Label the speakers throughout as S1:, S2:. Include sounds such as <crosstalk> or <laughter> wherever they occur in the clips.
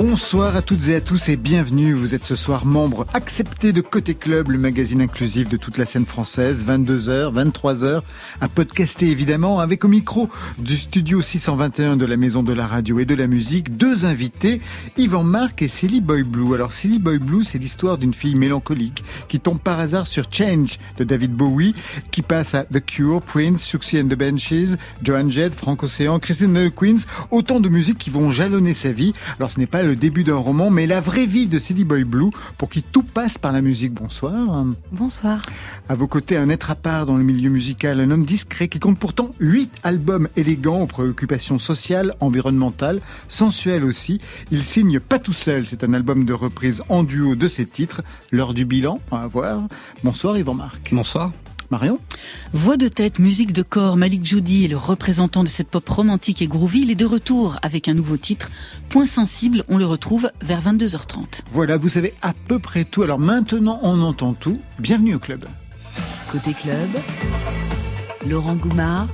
S1: Bonsoir à toutes et à tous et bienvenue. Vous êtes ce soir membre accepté de Côté Club, le magazine inclusif de toute la scène française. 22h, 23h, à podcaster évidemment, avec au micro du studio 621 de la Maison de la Radio et de la Musique, deux invités, Yvan Marc et Silly Boy Blue. Alors Silly Boy Blue, c'est l'histoire d'une fille mélancolique qui tombe par hasard sur Change de David Bowie, qui passe à The Cure, Prince, Suxy and the Benches, Joan Jett, Frank Ocean, Christine the Queens, autant de musiques qui vont jalonner sa vie. Alors ce n'est pas le début d'un roman, mais la vraie vie de Silly Boy Blue, pour qui tout passe par la musique. Bonsoir.
S2: Bonsoir.
S1: À vos côtés, un être à part dans le milieu musical, un homme discret qui compte pourtant huit albums élégants aux préoccupations sociales, environnementales, sensuelles aussi. Il signe pas tout seul, c'est un album de reprise en duo de ses titres. L'heure du bilan, à voir. Bonsoir Yvan Marc.
S3: Bonsoir.
S1: Marion
S2: Voix de tête, musique de corps, Malik Joudi est le représentant de cette pop romantique et groovy. Il est de retour avec un nouveau titre, Point sensible, on le retrouve vers 22h30.
S1: Voilà, vous savez à peu près tout. Alors maintenant, on entend tout. Bienvenue au club.
S2: Côté club, Laurent Goumard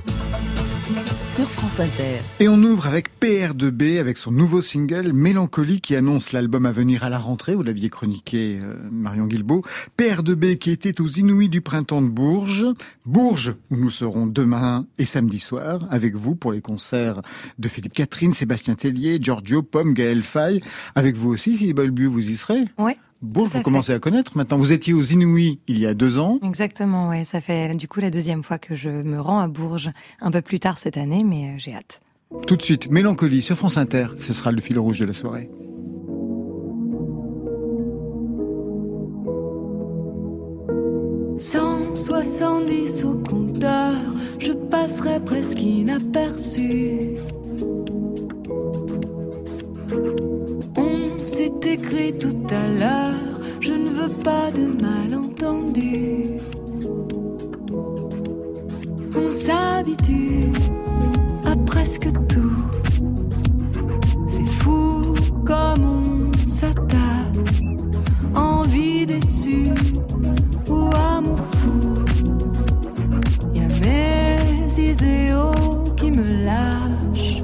S2: sur France Inter.
S1: Et on ouvre avec PR2B, avec son nouveau single Mélancolie qui annonce l'album à venir à la rentrée. Vous l'aviez chroniqué, euh, Marion Guilbeault. PR2B qui était aux Inouïs du printemps de Bourges. Bourges, où nous serons demain et samedi soir avec vous pour les concerts de Philippe Catherine, Sébastien Tellier, Giorgio, Pomme, Gaël Faye. Avec vous aussi, si Bolbu, vous y serez
S4: Oui.
S1: Bourges, vous commencez à connaître maintenant. Vous étiez aux Inouïs il y a deux ans.
S4: Exactement, ouais. Ça fait du coup la deuxième fois que je me rends à Bourges, un peu plus tard cette année, mais euh, j'ai hâte.
S1: Tout de suite, Mélancolie sur France Inter, ce sera le fil rouge de la soirée.
S5: « 170 au compteur, je passerai presque inaperçu. On s'est écrit tout à l'heure, je ne veux pas de malentendu. On s'habitue à presque tout. C'est fou comme on s'attache, envie déçue ou amour fou. Y a mes idéaux qui me lâchent.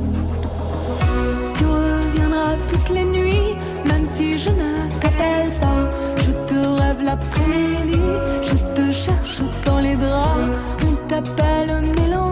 S5: Tu reviendras toutes les nuits, même si je ne t'appelle pas. L'après-midi, je te cherche dans les draps. On t'appelle mélancolie,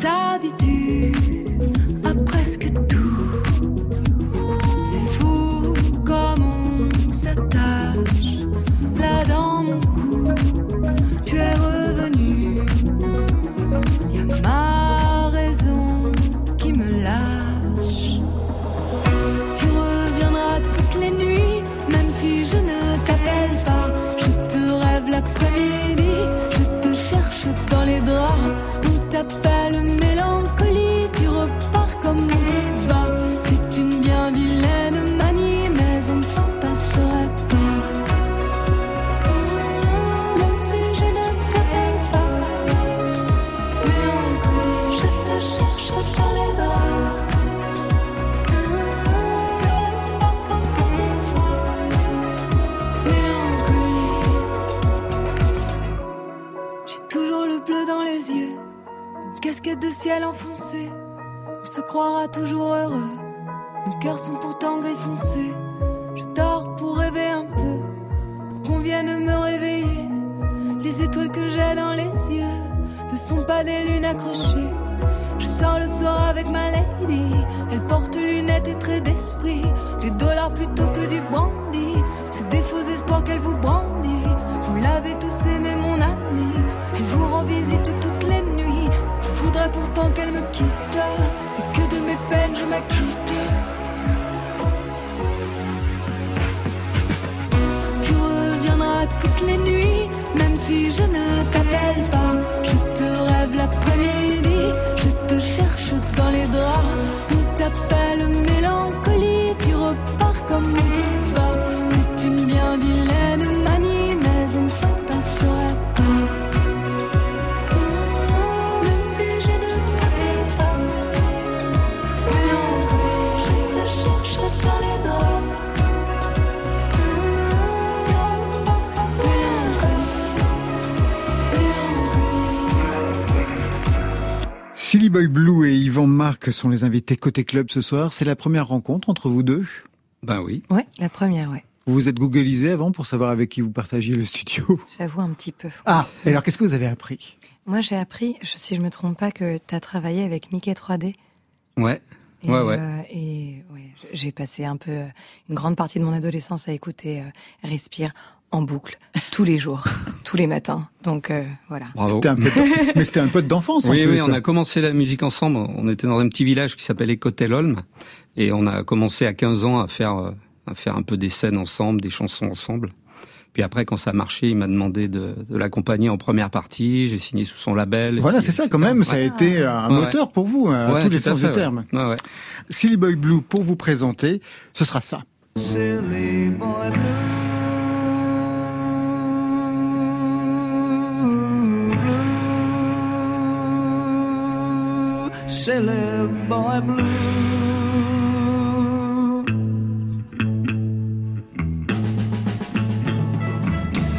S5: s'habitue à presque tout. C'est fou comme on s'attache ciel enfoncée. On se croira toujours heureux, nos cœurs sont pourtant gris foncé. Je dors pour rêver un peu, pour qu'on vienne me réveiller. Les étoiles que j'ai dans les yeux ne sont pas des lunes accrochées. Je sors le soir avec ma lady. Elle porte lunettes et traits d'esprit. Des dollars plutôt que du brandy. C'est des faux espoirs qu'elle vous brandit. Vous l'avez tous aimé, mon ami. Elle vous rend visite. Je pourtant qu'elle me quitte. Et que de mes peines je m'acquitte. Tu reviendras toutes les nuits, même si je ne t'appelle
S1: Boy Blue et Yvan Marc sont les invités côté club ce soir. C'est la première rencontre entre vous deux?
S3: Ben oui.
S4: Ouais, la première, ouais.
S1: Vous vous êtes googlisé avant pour savoir avec qui vous partagiez le studio?
S4: J'avoue un petit peu.
S1: Ah, et alors qu'est-ce que vous avez appris?
S4: Moi, j'ai appris, si je me trompe pas, que tu as travaillé avec Mickey 3D.
S3: Ouais.
S4: Et,
S3: Ouais, ouais.
S4: euh, et ouais, j'ai passé un peu euh, une grande partie de mon adolescence à écouter euh, Respire en boucle tous les jours, <laughs> tous les matins. Donc euh, voilà.
S3: Bravo.
S1: C'était un peu de- <laughs> Mais c'était un peu d'enfance en
S3: Oui,
S1: plus.
S3: oui, on a commencé la musique ensemble. On était dans un petit village qui s'appelle Écotelholm. Et on a commencé à 15 ans à faire, euh, à faire un peu des scènes ensemble, des chansons ensemble. Puis après, quand ça a marché, il m'a demandé de, de l'accompagner en première partie. J'ai signé sous son label.
S1: Voilà,
S3: puis,
S1: c'est ça quand même, ça a
S3: Ouais.
S1: été un
S3: Ouais,
S1: moteur pour vous, à
S3: Ouais,
S1: tous les sens du
S3: ouais.
S1: terme.
S3: Ouais, ouais.
S1: Silly Boy Blue, pour vous présenter, ce sera ça.
S6: Silly boy blue, silly boy blue.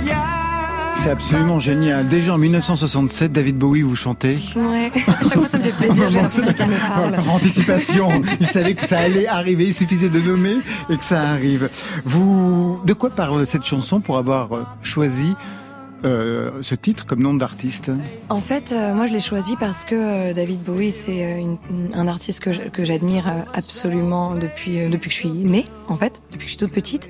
S6: Yeah.
S1: C'est absolument génial. Déjà en 1967, David Bowie vous chantez.
S4: Ouais, à chaque fois ça me fait plaisir, j'ai l'impression qu'il me parle.
S1: Par anticipation, il savait que ça allait arriver, il suffisait de nommer et que ça arrive. Vous, de quoi parle cette chanson pour avoir euh, choisi euh, ce titre comme nom d'artiste
S4: En fait, euh, moi je l'ai choisi parce que euh, David Bowie c'est un artiste que j'admire absolument depuis que je suis née, en fait, depuis que je suis toute petite.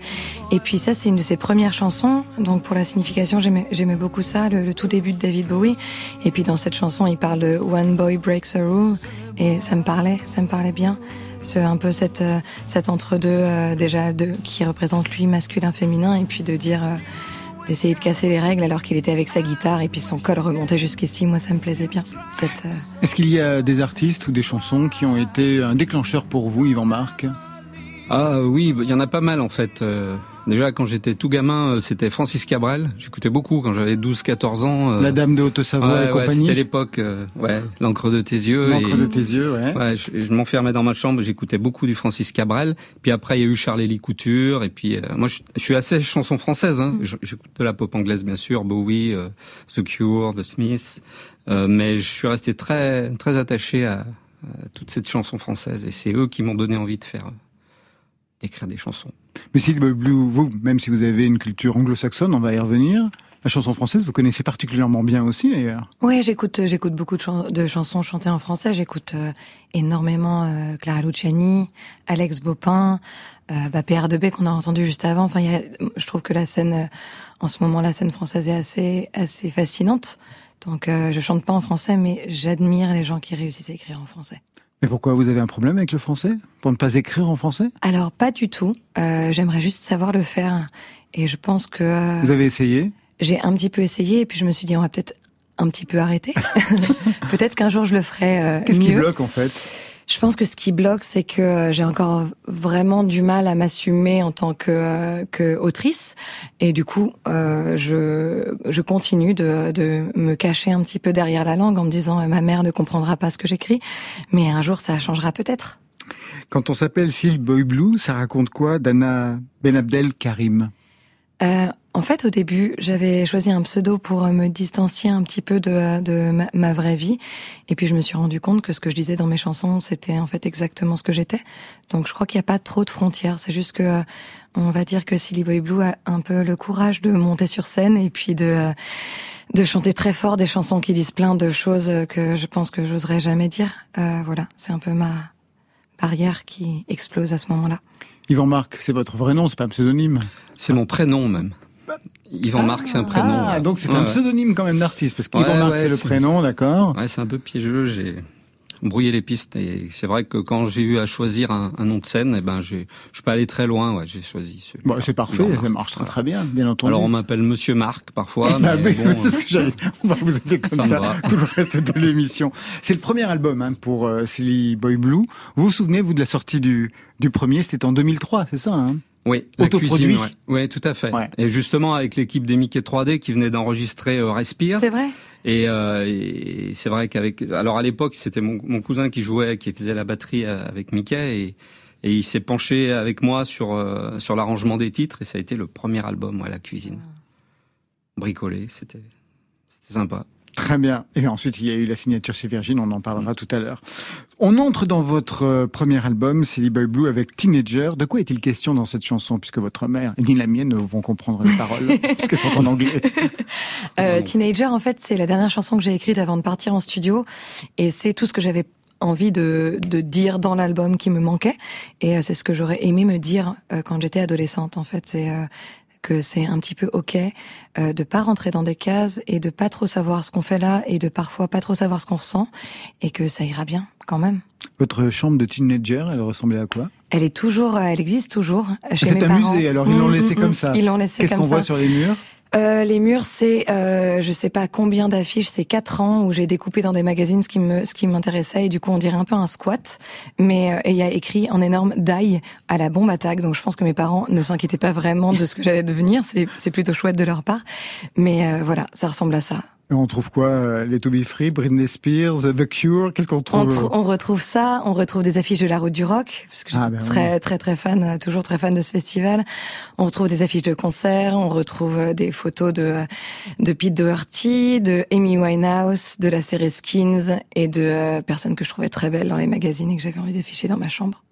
S4: Et puis ça c'est une de ses premières chansons, donc pour la signification j'aimais beaucoup ça, le, tout début de David Bowie. Et puis dans cette chanson il parle de One Boy Breaks a Rule et ça me parlait, ça me parlait bien. C'est un peu cette cet entre deux déjà de qui représente lui masculin féminin et puis de dire d'essayer de casser les règles alors qu'il était avec sa guitare et puis son col remontait jusqu'ici. Moi, ça me plaisait bien. Cette, euh,
S1: Est-ce qu'il y a des artistes ou des chansons qui ont été un déclencheur pour vous, Yvan Marc?
S3: Ah oui, il y en a pas mal en fait. Euh, déjà quand j'étais tout gamin, euh, c'était Francis Cabrel. J'écoutais beaucoup quand j'avais 12-14 ans. euh,
S1: La Dame de Haute-Savoie
S3: ouais,
S1: et
S3: ouais,
S1: compagnie
S3: C'était l'époque, euh, ouais, l'encre de tes yeux.
S1: L'encre
S3: et-
S1: de tes yeux, ouais.
S3: Ouais, je, je m'enfermais dans ma chambre, j'écoutais beaucoup du Francis Cabrel. Puis après, il y a eu Charles-Élie Couture. Et puis, euh, moi, je, je suis assez chanson française. Hein. Je- J'écoute de la pop anglaise, bien sûr, Bowie, euh, The Cure, The Smiths. Euh, mais je suis resté très, très attaché à, à toute cette chanson française. Et c'est eux qui m'ont donné envie de faire, d'écrire des chansons.
S1: Mais Blue, vous, même si vous avez une culture anglo-saxonne, on va y revenir. La chanson française, vous connaissez particulièrement bien aussi, d'ailleurs.
S4: Ouais, j'écoute, j'écoute beaucoup de, chan- de chansons chantées en français. J'écoute euh, énormément euh, Clara Luciani, Alex Bopin, euh, bah, PR2B qu'on a entendu juste avant. Enfin, je trouve que la scène, euh, en ce moment, la scène française est assez, assez fascinante. Donc, euh, je chante pas en français, mais j'admire les gens qui réussissent à écrire en français.
S1: Mais pourquoi vous avez un problème avec le français Pour ne pas écrire en français?
S4: Alors, pas du tout. Euh, J'aimerais juste savoir le faire. Et je pense que euh,
S1: Vous avez essayé?
S4: j'ai un petit peu essayé et puis je me suis dit on va peut-être un petit peu arrêter. <laughs> peut-être qu'un jour je le ferai euh,
S1: Qu'est-ce qui bloque, en fait?
S4: Je pense que ce qui bloque, c'est que euh, j'ai encore vraiment du mal à m'assumer en tant que, euh, que autrice, et du coup, euh, je, je continue de, de me cacher un petit peu derrière la langue en me disant euh, ma mère ne comprendra pas ce que j'écris, mais un jour ça changera peut-être.
S1: Quand on s'appelle Silly Boy Blue, ça raconte quoi d'Anna Benabdel Karim?
S4: Euh, en fait, au début, j'avais choisi un pseudo pour euh, me distancier un petit peu de, de ma, ma vraie vie. Et puis, je me suis rendu compte que ce que je disais dans mes chansons, c'était en fait exactement ce que j'étais. Donc, je crois qu'il n'y a pas trop de frontières. C'est juste que, euh, on va dire que Silly Boy Blue a un peu le courage de monter sur scène et puis de, euh, de chanter très fort des chansons qui disent plein de choses que je pense que j'oserais jamais dire. Euh, voilà, c'est un peu ma barrière qui explose à ce moment-là.
S1: Yvan Marc, c'est votre vrai nom, c'est pas un pseudonyme
S3: C'est mon prénom même. Yvan Marc, c'est un prénom.
S1: Ah,
S3: ouais.
S1: donc c'est
S3: Ouais,
S1: un
S3: ouais.
S1: pseudonyme quand même d'artiste, parce qu'Yvan
S3: Ouais,
S1: Marc
S3: ouais,
S1: c'est le prénom, d'accord
S3: Ouais, c'est un peu piégeux. J'ai brouillé les pistes et c'est vrai que quand j'ai eu à choisir un, un nom de scène, eh ben j'ai, je suis pas allé très loin. Ouais, j'ai choisi celui.
S1: Bon, c'est parfait, ça
S3: Marc.
S1: marche très très bien, bien entendu.
S3: Alors on m'appelle Monsieur Marc parfois, <laughs>
S1: Ah
S3: mais bon,
S1: c'est ce que j'allais. On va vous appeler comme
S3: Ça <laughs>
S1: tout le reste de l'émission. C'est le premier album hein, pour euh, Silly Boy Blue. Vous vous souvenez vous de la sortie du du premier? C'était en 2003, c'est ça hein?
S3: Oui, la
S1: Autoproduit.
S3: cuisine, ouais. Ouais, tout à fait.
S1: Ouais.
S3: Et justement avec l'équipe des Mickey 3D qui venait d'enregistrer euh, Respire.
S4: C'est vrai?
S3: Et, euh, et c'est vrai qu'avec, alors à l'époque c'était mon, mon cousin qui jouait, qui faisait la batterie euh, avec Mickey et, et il s'est penché avec moi sur euh, sur l'arrangement des titres et ça a été le premier album, ouais, la cuisine. Bricolé, c'était c'était sympa.
S1: Très bien. Et ensuite, il y a eu la signature chez Virgin, on en parlera tout à l'heure. On entre dans votre euh, premier album, Silly Boy Blue, avec Teenager. De quoi est-il question dans cette chanson, puisque votre mère ni la mienne vont comprendre les paroles, <laughs> puisqu'elles sont en anglais?
S7: Euh, Teenager, en fait, c'est la dernière chanson que j'ai écrite avant de partir en studio, et c'est tout ce que j'avais envie de, de dire dans l'album qui me manquait, et euh, c'est ce que j'aurais aimé me dire euh, quand j'étais adolescente. En fait, c'est que c'est un petit peu ok euh, de pas rentrer dans des cases et de pas trop savoir ce qu'on fait là et de parfois pas trop savoir ce qu'on ressent et que ça ira bien quand même.
S1: Votre chambre de teenager, elle ressemblait à quoi?
S7: Elle est toujours, elle existe toujours.
S1: C'est un musée, alors ils l'ont mmh, laissé mmh, comme mmh. ça.
S7: Ils l'ont laissé
S1: Qu'est-ce qu'on voit sur les murs?
S7: Euh, les murs, c'est euh, je sais pas combien d'affiches, c'est quatre ans où j'ai découpé dans des magazines ce qui me ce qui m'intéressait et du coup on dirait un peu un squat. Mais euh, il y a écrit en énorme die à la bombe attaque, donc je pense que mes parents ne s'inquiétaient pas vraiment de ce que j'allais devenir. C'est plutôt chouette de leur part. Mais euh, voilà, ça ressemble à ça.
S1: On trouve quoi euh, Les To Be Free, Britney Spears, The Cure Qu'est-ce qu'on trouve
S7: on, retrouve ça, on retrouve des affiches de la Route du Rock, parce que je ah, suis ben très, très très fan, euh, toujours très fan de ce festival. On retrouve des affiches de concerts, on retrouve euh, des photos de, de Pete Doherty, de Amy Winehouse, de la série Skins et de personnes que je trouvais très belles dans les magazines et que j'avais envie d'afficher dans ma chambre.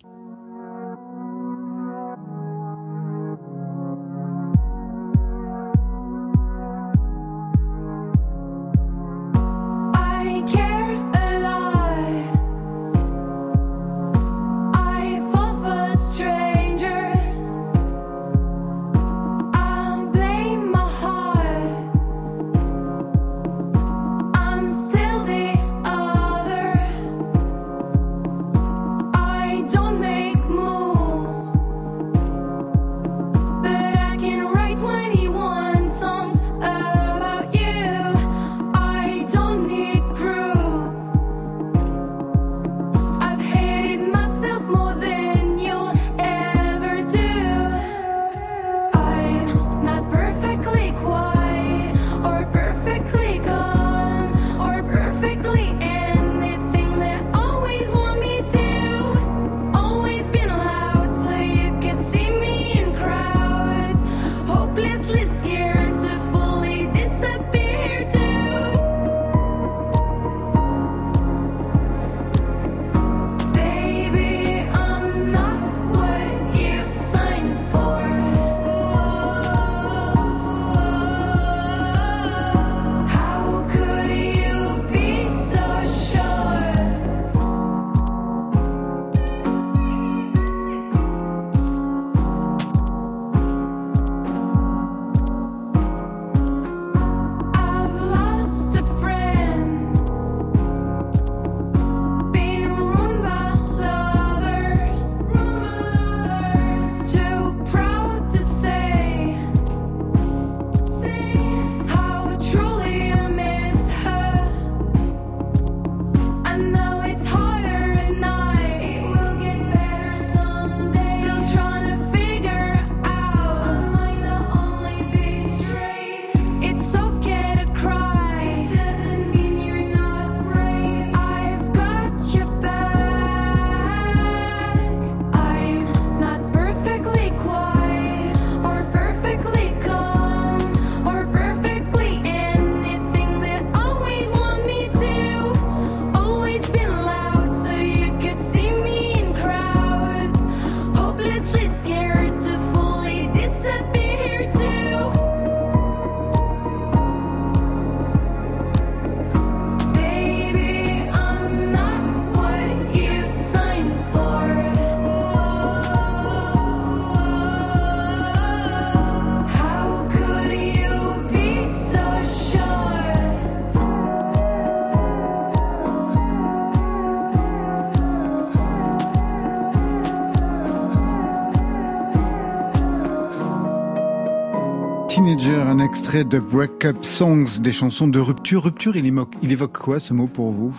S1: Extrait de Breakup Songs, des chansons de rupture. Rupture, il évoque, il évoque quoi ce mot pour vous?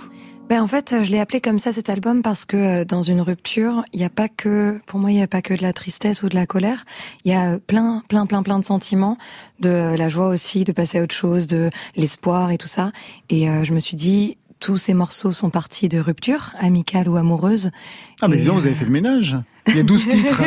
S7: Ben en fait, je l'ai appelé comme ça cet album parce que euh, dans une rupture, il n'y a pas que, pour moi, il n'y a pas que de la tristesse ou de la colère. Il y a plein, plein, plein, plein de sentiments, de la joie aussi, de passer à autre chose, de l'espoir et tout ça. Et euh, je me suis dit,
S4: tous ces morceaux sont partis de ruptures, amicales ou amoureuses.
S1: Ah, mais
S4: Et,
S1: dis donc, vous avez fait le ménage. Il y a 12 <laughs> titres.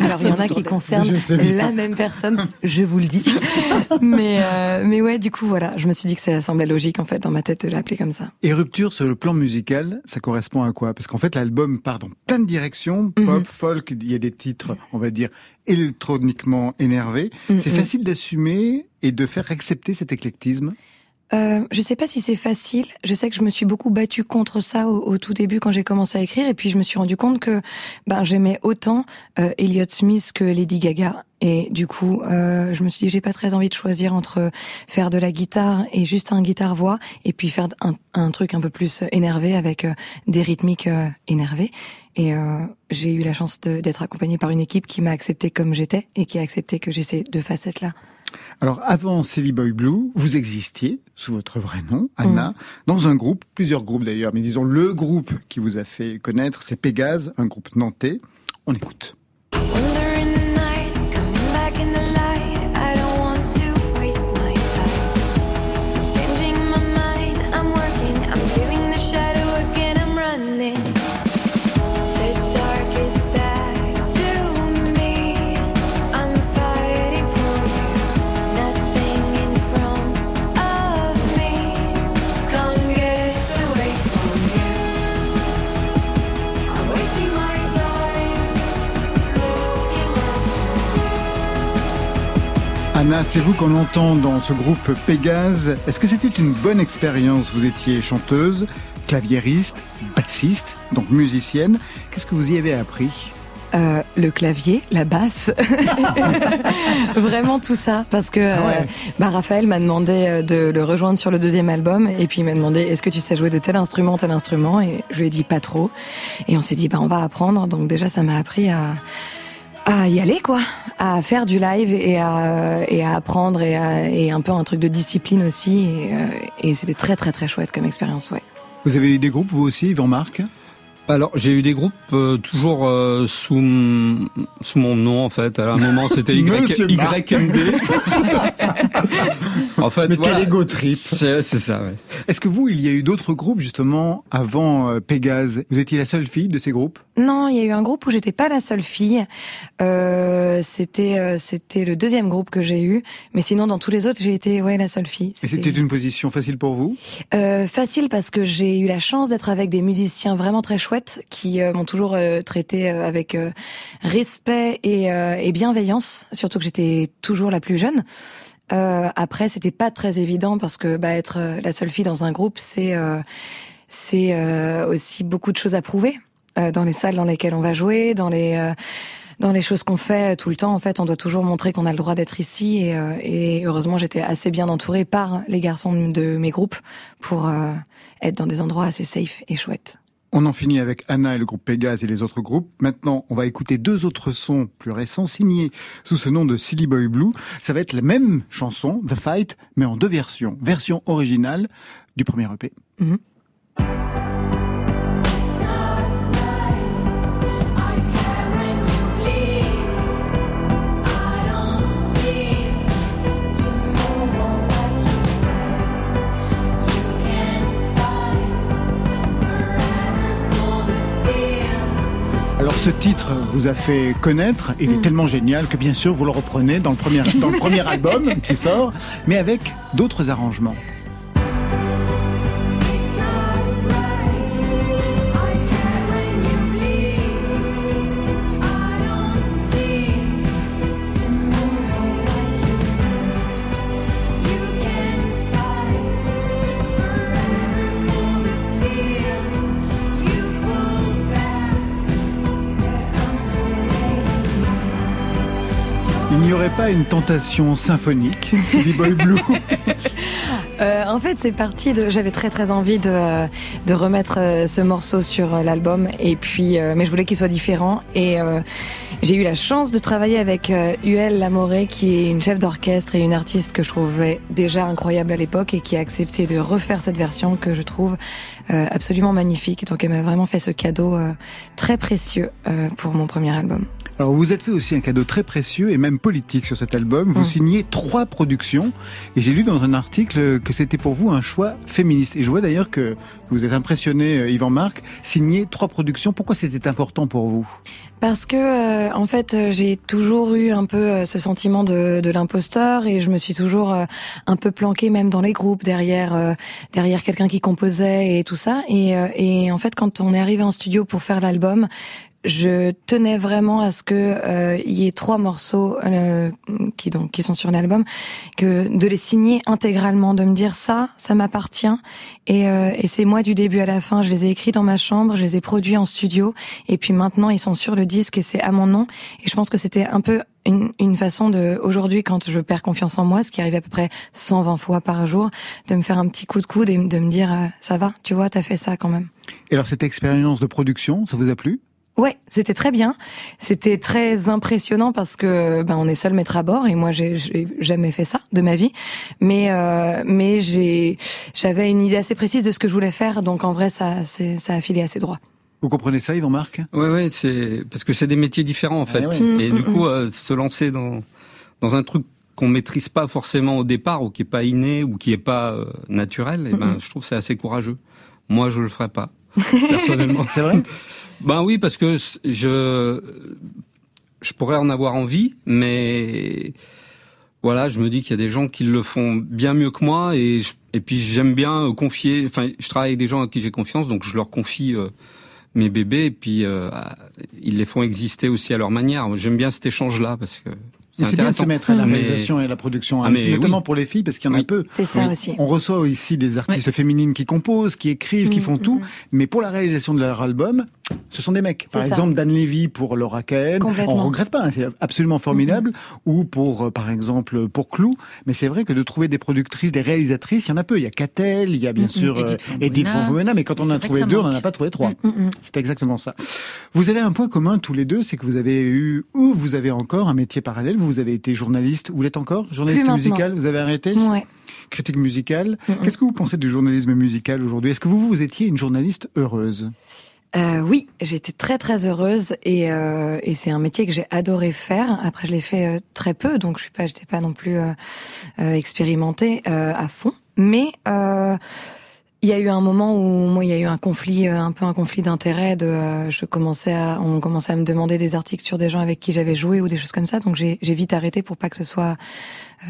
S4: Alors il y en a qui concernent la même personne, je vous le dis. <laughs> mais euh, mais ouais, du coup voilà, je me suis dit que ça semblait logique en fait dans ma tête de l'appeler comme ça.
S1: Et rupture sur le plan musical, ça correspond à quoi? Parce qu'en fait, l'album part dans plein de directions, pop,
S4: Mhm.
S1: folk, il y a des titres, on va dire, électroniquement énervés.
S4: Mm,
S1: C'est
S4: mm.
S1: facile d'assumer et de faire accepter cet éclectisme?
S4: Euh, je sais pas si c'est facile. Je sais que je me suis beaucoup battue contre ça au, tout début quand j'ai commencé à écrire, et puis je me suis rendu compte que ben j'aimais autant euh, Elliott Smith que Lady Gaga, et du coup euh, je me suis dit j'ai pas très envie de choisir entre faire de la guitare et juste un guitare voix, et puis faire un, un truc un peu plus énervé avec euh, des rythmiques euh, énervées. Et euh, j'ai eu la chance d'être accompagnée par une équipe qui m'a accepté comme j'étais et qui a accepté que j'ai ces deux facettes là.
S1: Alors, avant Silly Boy Blue, vous existiez sous votre vrai nom, Anna, dans un groupe, plusieurs groupes d'ailleurs, mais disons le groupe qui vous a fait connaître, c'est Pégase, un groupe nantais. On écoute. Anna, c'est vous qu'on entend dans ce groupe Pégase. Est-ce que c'était une bonne expérience Vous étiez chanteuse, claviériste, bassiste, donc musicienne? Qu'est-ce que vous y avez appris?
S4: Euh, le clavier, la basse, <laughs> vraiment tout ça, parce que
S1: ouais.
S4: euh, bah, Raphaël m'a demandé euh, de le rejoindre sur le deuxième album, et puis il m'a demandé est-ce que tu sais jouer de tel instrument, tel instrument, et je lui ai dit pas trop, et on s'est dit bah on va apprendre, donc déjà ça m'a appris à à y aller quoi, à faire du live et à et à apprendre et, un peu un truc de discipline aussi, et, euh, et c'était très très très chouette comme expérience, ouais.
S1: Vous avez eu des groupes, vous aussi, Yvan-Marc
S3: Alors j'ai eu des groupes euh, toujours euh, sous m- sous mon nom en fait. À un moment c'était Y. YMD. <laughs> en fait,
S1: Mais
S3: voilà.
S1: quel ego trip.
S3: C'est c'est ça. Ouais.
S1: Est-ce que vous, il y a eu d'autres groupes justement avant euh, Pégase? Vous étiez la seule fille de ces groupes?
S4: Non, il y a eu un groupe où j'étais pas la seule fille. Euh, c'était euh, c'était le deuxième groupe que j'ai eu, mais sinon dans tous les autres j'ai été ouais la seule fille.
S1: Et c'était une position facile pour vous?
S4: Euh, facile parce que j'ai eu la chance d'être avec des musiciens vraiment très chouettes qui euh, m'ont toujours euh, traité euh, avec respect et, bienveillance, surtout que j'étais toujours la plus jeune. Euh, après, c'était pas très évident parce que bah, être la seule fille dans un groupe, c'est aussi beaucoup de choses à prouver dans les salles dans lesquelles on va jouer, dans les choses qu'on fait tout le temps. En fait, on doit toujours montrer qu'on a le droit d'être ici. Et, heureusement, j'étais assez bien entourée par les garçons de mes groupes pour être dans des endroits assez safe et chouettes.
S1: On en finit avec Anna et le groupe Pégase et les autres groupes. Maintenant, on va écouter deux autres sons plus récents signés sous ce nom de Silly Boy Blue. Ça va être la même chanson, The Fight, mais en deux versions. Version originale du premier EP.
S5: It's
S1: ce titre vous a fait connaître, il est tellement génial que bien sûr vous le reprenez dans le premier, dans le premier <laughs> album qui sort, mais avec d'autres arrangements. Aurait pas une tentation symphonique, Silly Boy Blue <laughs>
S4: Euh, en fait, c'est parti de. J'avais très très envie de de remettre euh, ce morceau sur euh, l'album et puis, euh, mais je voulais qu'il soit différent et euh, j'ai eu la chance de travailler avec euh, Huel Lamoré, qui est une chef d'orchestre et une artiste que je trouvais déjà incroyable à l'époque et qui a accepté de refaire cette version que je trouve euh, absolument magnifique. Donc, elle m'a vraiment fait ce cadeau euh, très précieux euh, pour mon premier album.
S1: Alors vous êtes fait aussi un cadeau très précieux et même politique sur cet album. Vous
S4: Mm.
S1: signez trois productions et j'ai lu dans un article que c'était pour vous un choix féministe. Et je vois d'ailleurs que vous êtes impressionné, euh, Yvan Marc, signer trois productions. Pourquoi c'était important pour vous?
S4: Parce que euh, en fait, euh, j'ai toujours eu un peu euh, ce sentiment de, de l'imposteur et je me suis toujours euh, un peu planquée même dans les groupes derrière euh, derrière quelqu'un qui composait et tout ça. Et, euh, et en fait, quand on est arrivé en studio pour faire l'album, je tenais vraiment à ce que euh, il y ait trois morceaux euh, qui donc qui sont sur l'album, que de les signer intégralement, de me dire ça, ça m'appartient et, euh, et c'est moi du début à la fin. Je les ai écrits dans ma chambre, je les ai produits en studio et puis maintenant ils sont sur le disque et c'est à mon nom. Et je pense que c'était un peu une, une façon de aujourd'hui quand je perds confiance en moi, ce qui arrive à peu près 120 fois par jour, de me faire un petit coup de coude et de me dire euh, ça va, tu vois, t'as fait ça quand même.
S1: Et alors cette expérience de production, ça vous a plu?
S4: Ouais, c'était très bien. C'était très impressionnant parce que ben on est seul maître à bord et moi j'ai j'ai jamais fait ça de ma vie. Mais euh, mais j'ai j'avais une idée assez précise de ce que je voulais faire donc en vrai ça ça a filé assez droit.
S1: Vous comprenez ça, Yvan Marc?
S3: Ouais, ouais, c'est parce que c'est des métiers différents en fait.
S1: ouais.
S3: Et du coup, euh, se lancer dans dans un truc qu'on maîtrise pas forcément au départ ou qui est pas inné ou qui est pas euh, naturel, et ben je trouve que c'est assez courageux. Moi, je le ferais pas <laughs> personnellement.
S1: C'est vrai?
S3: Ben oui, parce que je je pourrais en avoir envie, mais voilà, je me dis qu'il y a des gens qui le font bien mieux que moi et je- et puis j'aime bien euh, confier. Enfin, je travaille avec des gens à qui j'ai confiance, donc je leur confie euh, mes bébés et puis euh, ils les font exister aussi à leur manière. J'aime bien cet échange-là parce que c'est
S1: bien de se mettre à la
S3: Mais-
S1: réalisation et à la production,
S3: Ah,
S1: hein,
S3: mais
S1: notamment
S3: oui.
S1: pour les filles, parce qu'il y en a
S3: Oui.
S1: peu.
S4: C'est ça
S3: Oui.
S4: aussi.
S1: On reçoit ici des artistes féminines qui composent, qui écrivent, qui
S4: Mm,
S1: font tout,
S4: mm.
S1: mais pour la réalisation de leur album, ce sont des mecs. Par
S4: ça.
S1: exemple, Dan Levy pour Laura Cahen, on regrette pas, hein, c'est absolument formidable. Ou pour, euh, par exemple, pour Clou. Mais c'est vrai que de trouver des productrices, des réalisatrices, il y en a peu. Il y a Catel, il y a bien
S4: Mm,
S1: sûr euh,
S2: Edith Buena,
S1: mais quand on a trouvé deux, on n'en a pas trouvé trois.
S4: Mm.
S1: C'est exactement ça. Vous avez un point commun tous les deux, c'est que vous avez eu, ou vous avez encore un métier parallèle, vous avez été journaliste, ou vous l'êtes encore Journaliste musical, vous avez arrêté
S4: Ouais.
S1: Critique musicale. Qu'est-ce que vous pensez du journalisme musical aujourd'hui? Est-ce que vous, vous étiez une journaliste heureuse?
S4: Euh, oui, j'étais très très heureuse et, euh, et c'est un métier que j'ai adoré faire. Après, je l'ai fait euh, très peu, donc je suis pas, j'étais pas non plus euh, expérimentée à fond. Mais il y a eu un moment où moi, il y a eu un conflit, euh, un peu un conflit d'intérêts. De, euh, je commençais à, on commençait à me demander des articles sur des gens avec qui j'avais joué ou des choses comme ça. Donc j'ai j'ai vite arrêté pour pas que ce soit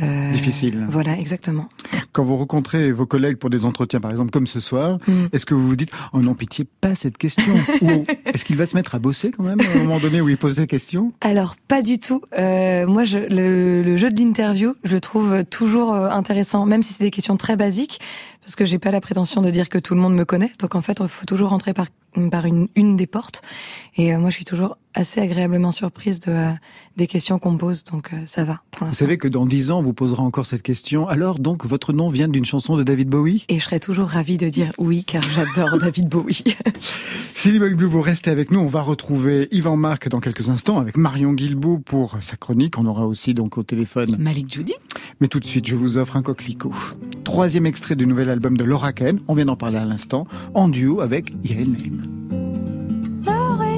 S4: euh,
S1: Difficile.
S4: Voilà, exactement.
S1: Quand vous rencontrez vos collègues pour des entretiens, par exemple, comme ce soir,
S4: Mm.
S1: est-ce que vous vous dites « Oh non, pitié, pas cette question <laughs> » Ou est-ce qu'il va se mettre à bosser quand même à un moment donné où il pose des questions?
S4: Alors pas du tout. Euh, moi, je, le, le jeu de l'interview, je le trouve toujours euh, intéressant, même si c'est des questions très basiques, parce que j'ai pas la prétention de dire que tout le monde me connaît. Donc en fait, il faut toujours rentrer par une, une des portes. Et euh, moi, je suis toujours assez agréablement surprise de euh, des questions qu'on me pose. Donc euh, ça va pour
S1: Vous savez que dans dix ans, on vous posera encore cette question. Alors, donc, votre nom vient d'une chanson de David Bowie?
S4: Et je serais toujours ravie de dire oui, car j'adore <laughs> David Bowie. <laughs>
S1: Boy Blue, vous restez avec nous. On va retrouver Yvan Marc dans quelques instants avec Marion Guilbault pour sa chronique. On aura aussi donc au téléphone.
S2: Malik Judy.
S1: Mais tout de suite, je vous offre un coquelicot. Troisième extrait du nouvel album de Laura. On vient d'en parler à l'instant. En duo avec Yael Naim.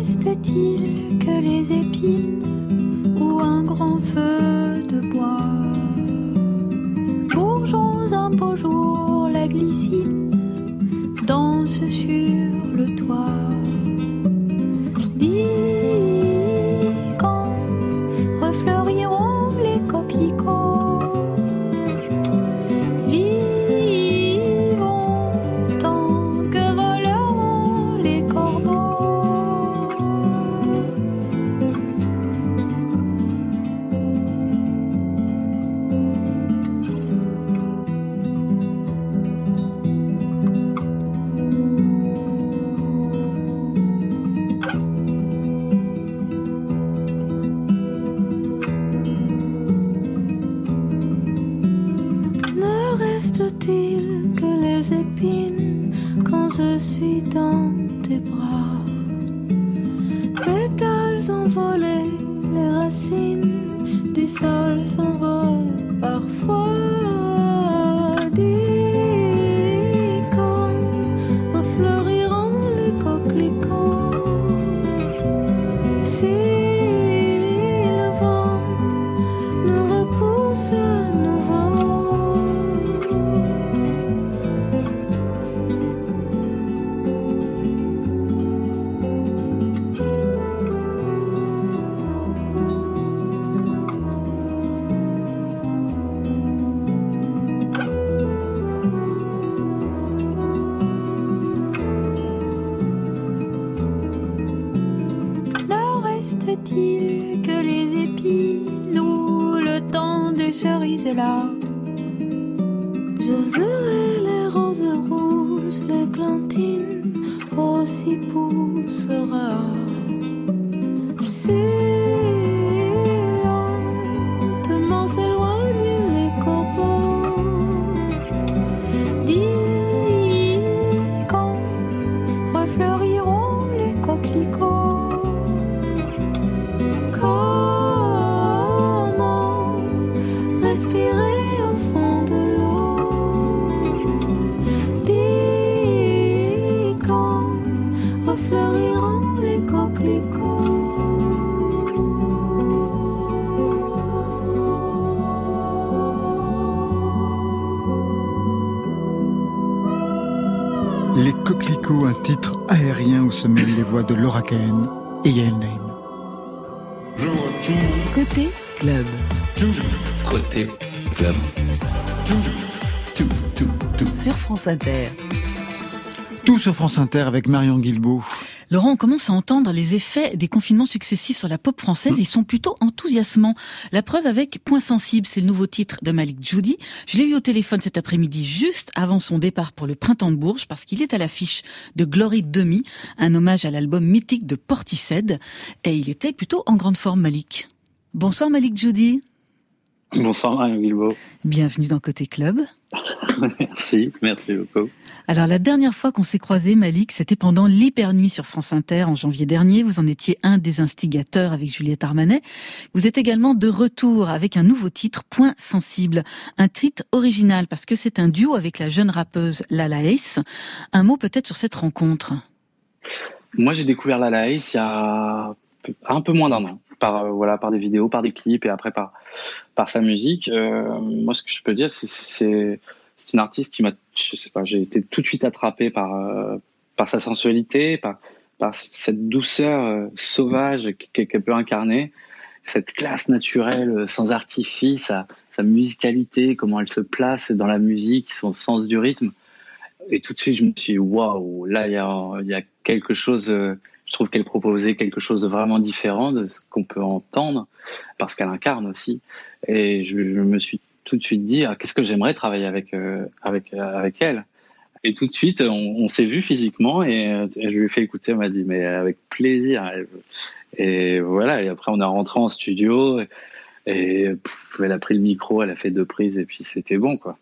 S5: Reste-t-il que les épines ou un grand feu de bois? Bourgeons un beau jour, la glycine danse sur le toit.
S2: cela France Inter.
S1: Tout sur France Inter avec Marion Guilbault.
S2: Laurent, on commence à entendre les effets des confinements successifs sur la pop française. Ils sont plutôt enthousiasmants. La preuve avec Point sensible, c'est le nouveau titre de Malik Judy. Je l'ai eu au téléphone cet après-midi, juste avant son départ pour le Printemps de Bourges, parce qu'il est à l'affiche de Glory Demi, un hommage à l'album mythique de Portishead. Et il était plutôt en grande forme, Malik. Bonsoir Malik Judy.
S8: Bonsoir Marion Guilbault.
S2: Bienvenue dans Côté Club. <laughs>
S8: merci, merci beaucoup.
S2: Alors la dernière fois qu'on s'est croisé, Malik, c'était pendant l'Hyper Nuit sur France Inter en janvier dernier. Vous en étiez un des instigateurs avec Juliette Armanet. Vous êtes également de retour avec un nouveau titre, Point Sensible. Un titre original parce que c'est un duo avec la jeune rappeuse Lala Ace. Un mot peut-être sur cette rencontre?
S8: Moi j'ai découvert Lala Ace il y a un peu moins d'un an. Par, euh, voilà, par des vidéos, par des clips et après par, par sa musique. Euh, moi ce que je peux dire c'est c'est une artiste qui m'a, je sais pas, j'ai été tout de suite attrapé par euh, par sa sensualité, par cette douceur sauvage qu'elle peut incarner, cette classe naturelle sans artifice, sa, musicalité, comment elle se place dans la musique, son sens du rythme. Et tout de suite, je me suis waouh, là, il y a, il y a quelque chose, je trouve qu'elle proposait quelque chose de vraiment différent de ce qu'on peut entendre, parce qu'elle incarne aussi. Et je, me suis tout de suite dit ah, qu'est-ce que j'aimerais travailler avec euh, avec euh, avec elle? Et tout de suite on, s'est vu physiquement et, je lui ai fait écouter elle m'a dit mais avec plaisir. Et, voilà et après on est rentré en studio et, elle a pris le micro elle a fait deux prises et puis c'était bon quoi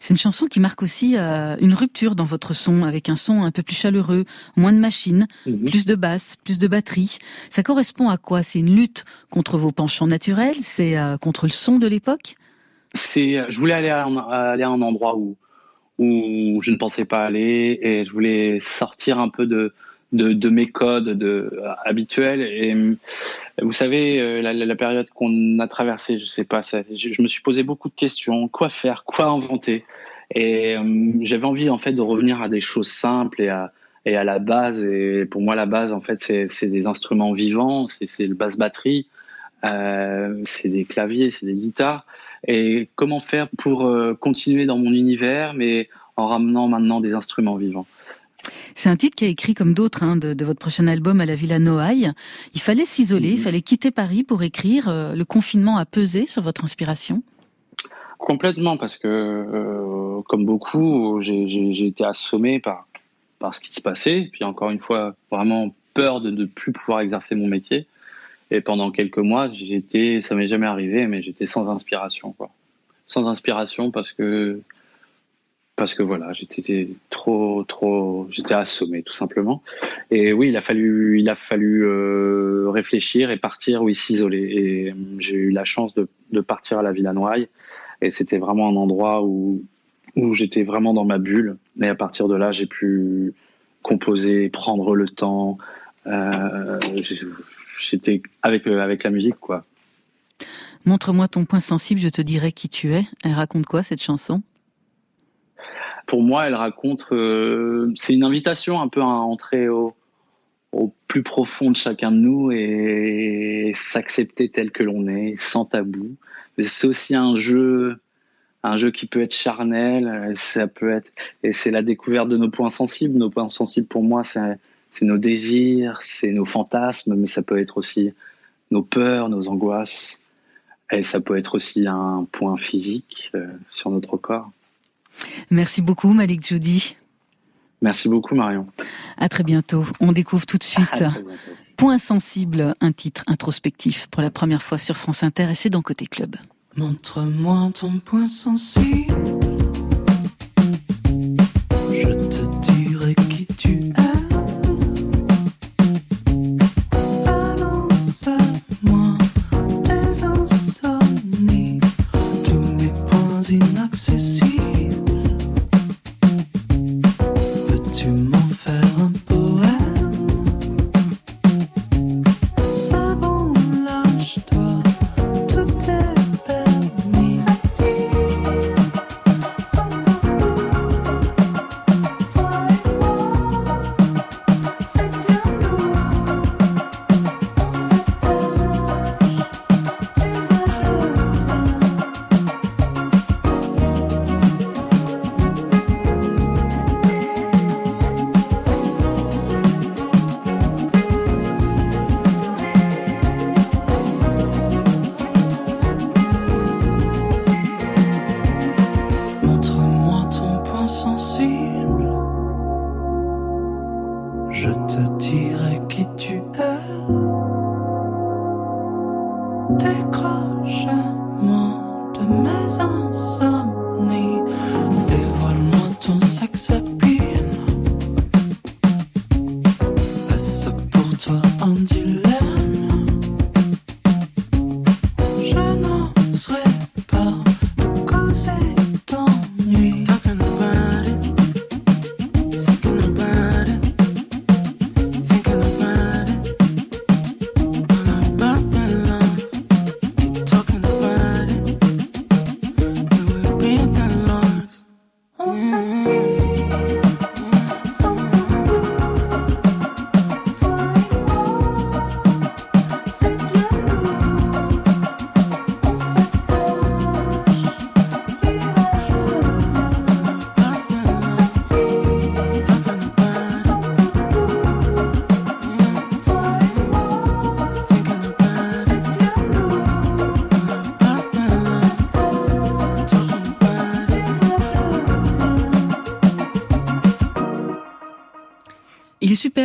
S2: c'est une chanson qui marque aussi euh, une rupture dans votre son, avec un son un peu plus chaleureux, moins de machines, -hmm. plus de basse, plus de batterie. Ça correspond à quoi? C'est une lutte contre vos penchants naturels? C'est euh, contre le son de l'époque?
S8: C'est, je voulais aller à, un, aller à un endroit où, où je ne pensais pas aller et je voulais sortir un peu de, de, mes codes de, habituels. Et vous savez, la, la période qu'on a traversée, je sais pas, je, me suis posé beaucoup de questions. Quoi faire? Quoi inventer? Et euh, j'avais envie en fait de revenir à des choses simples et à, et à la base. Et pour moi, la base, en fait, c'est des instruments vivants, c'est le basse batterie, euh, c'est des claviers, c'est des guitares et comment faire pour euh, continuer dans mon univers, mais en ramenant maintenant des instruments vivants?
S2: C'est un titre qui a écrit comme d'autres hein, de, de, votre prochain album à la Villa Noailles. Il fallait s'isoler, mmh. il fallait quitter Paris pour écrire. Euh, le confinement a pesé sur votre inspiration?
S8: Complètement, parce que euh, comme beaucoup, j'ai été assommé par, par ce qui se passait. Puis encore une fois, vraiment peur de ne plus pouvoir exercer mon métier. Et pendant quelques mois, j'étais, ça m'est jamais arrivé, mais j'étais sans inspiration, quoi. Sans inspiration parce que, parce que voilà, j'étais trop, trop, j'étais assommé, tout simplement. Et oui, il a fallu, il a fallu euh, réfléchir et partir, oui, s'isoler. Et j'ai eu la chance de, partir à la Villa Noailles. Et c'était vraiment un endroit où, où j'étais vraiment dans ma bulle. Et à partir de là, j'ai pu composer, prendre le temps. Euh, j'étais avec euh, avec la musique quoi.
S2: Montre-moi ton point sensible, je te dirai qui tu es. Elle raconte quoi cette chanson?
S8: Pour moi, elle raconte euh, c'est une invitation un peu à entrer au plus profond de chacun de nous et s'accepter tel que l'on est, sans tabou. C'est aussi un jeu un jeu qui peut être charnel, ça peut être et c'est la découverte de nos points sensibles. Nos points sensibles pour moi, c'est c'est nos désirs, c'est nos fantasmes, mais ça peut être aussi nos peurs, nos angoisses, Et ça peut être aussi un point physique euh, sur notre corps.
S2: Merci beaucoup, Malik Judy.
S8: Merci beaucoup, Marion.
S2: À très bientôt. On découvre tout de suite Point sensible, un titre introspectif pour la première fois sur France Inter et c'est dans Côté Club.
S6: Montre-moi ton point sensible.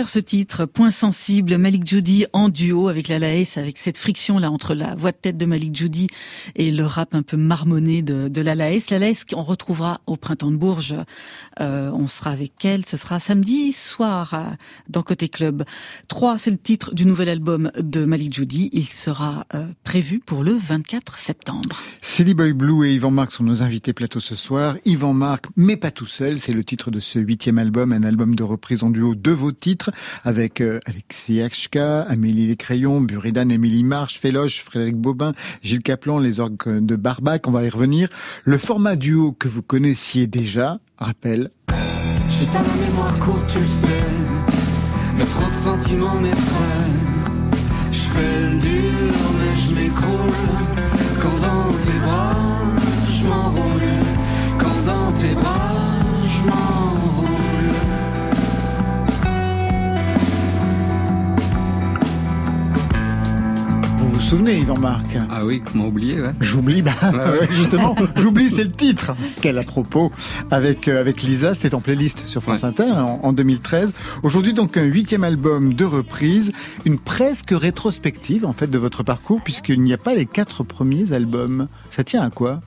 S2: Ce titre, Point sensible, Malik Judy en duo avec la Laes, avec cette friction là entre la voix de tête de Malik Judy et le rap un peu marmonné de, de la Laes. La Laes qu'on retrouvera au printemps de Bourges. Euh, on sera avec elle, ce sera samedi soir dans Côté Club. 3, c'est le titre du nouvel album de Malik Judy. Il sera euh, prévu pour le 24 septembre.
S1: Silly Boy Blue et Yvan Marc sont nos invités plateau ce soir. Yvan Marc, mais pas tout seul, c'est le titre de ce huitième album, un album de reprise en duo de vos titres avec euh, Alexis Hachka, Amélie Les Crayons, Buridan, Émilie Marche, Féloche, Frédéric Bobin, Gilles Caplan, les orgues de Barbac, on va y revenir. Le format duo que vous connaissiez déjà, rappelle.
S9: J'ai pas la mémoire courte, tu le sais, mais trop de sentiments m'effraient. Je fais le dur, mais je m'écroule quand dans tes bras, je m'enroule. Quand dans tes bras,
S1: souvenez, Yvan Marc?
S3: Ah oui, comment oublier ouais.
S1: J'oublie, bah, <laughs> justement, j'oublie, c'est le titre. Quel à propos avec euh, avec Lisa, c'était en playlist sur France Inter en, en, 2013. Aujourd'hui, donc un huitième album de reprise, une presque rétrospective en fait de votre parcours, puisqu'il n'y a pas les quatre premiers albums. Ça tient à quoi?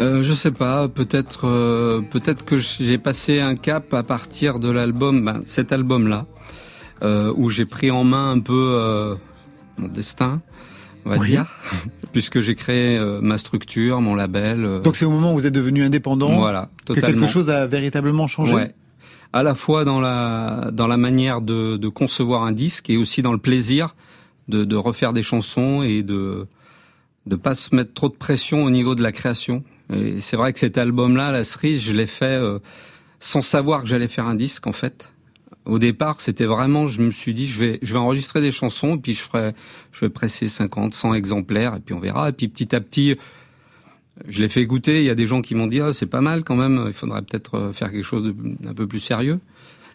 S3: Euh, je sais pas, peut-être euh, peut-être que j'ai passé un cap à partir de l'album, ben, cet album-là, euh, où j'ai pris en main un peu mon destin on va dire, <laughs> puisque j'ai créé euh, ma structure, mon label. Euh.
S1: Donc c'est au moment où vous êtes devenu indépendant
S3: voilà,
S1: que quelque chose a véritablement changé?
S3: Ouais. À la fois dans la, dans la manière de, de, concevoir un disque et aussi dans le plaisir de, de refaire des chansons et de ne pas se mettre trop de pression au niveau de la création. Et c'est vrai que cet album-là, La Cerise, je l'ai fait euh, sans savoir que j'allais faire un disque en fait au départ, c'était vraiment, je me suis dit, je vais, je vais enregistrer des chansons, puis je ferai, je vais presser 50, 100 exemplaires, et puis on verra. Et puis petit à petit, je l'ai fait goûter. Il y a des gens qui m'ont dit, ah, c'est pas mal quand même. Il faudrait peut-être euh, faire quelque chose d'un peu plus sérieux.